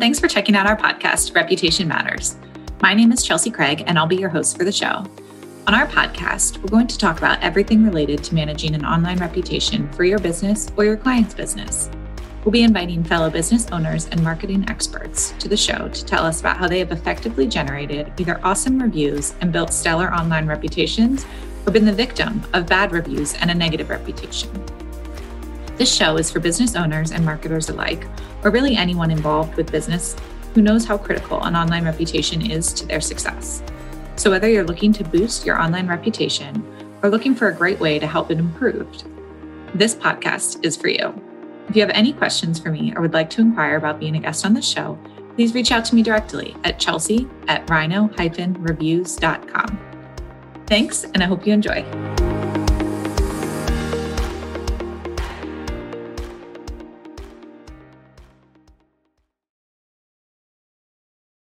thanks for checking out our podcast, Reputation Matters. My name is Chelsea Craig, and I'll be your host for the show. On our podcast, we're going to talk about everything related to managing an online reputation for your business or your client's business. We'll be inviting fellow business owners and marketing experts to the show to tell us about how they have effectively generated either awesome reviews and built stellar online reputations or been the victim of bad reviews and a negative reputation. This show is for business owners and marketers alike, or really anyone involved with business who knows how critical an online reputation is to their success. So, whether you're looking to boost your online reputation or looking for a great way to help it improve, this podcast is for you. If you have any questions for me or would like to inquire about being a guest on the show, please reach out to me directly at chelsea at rhino-reviews.com. Thanks, and I hope you enjoy.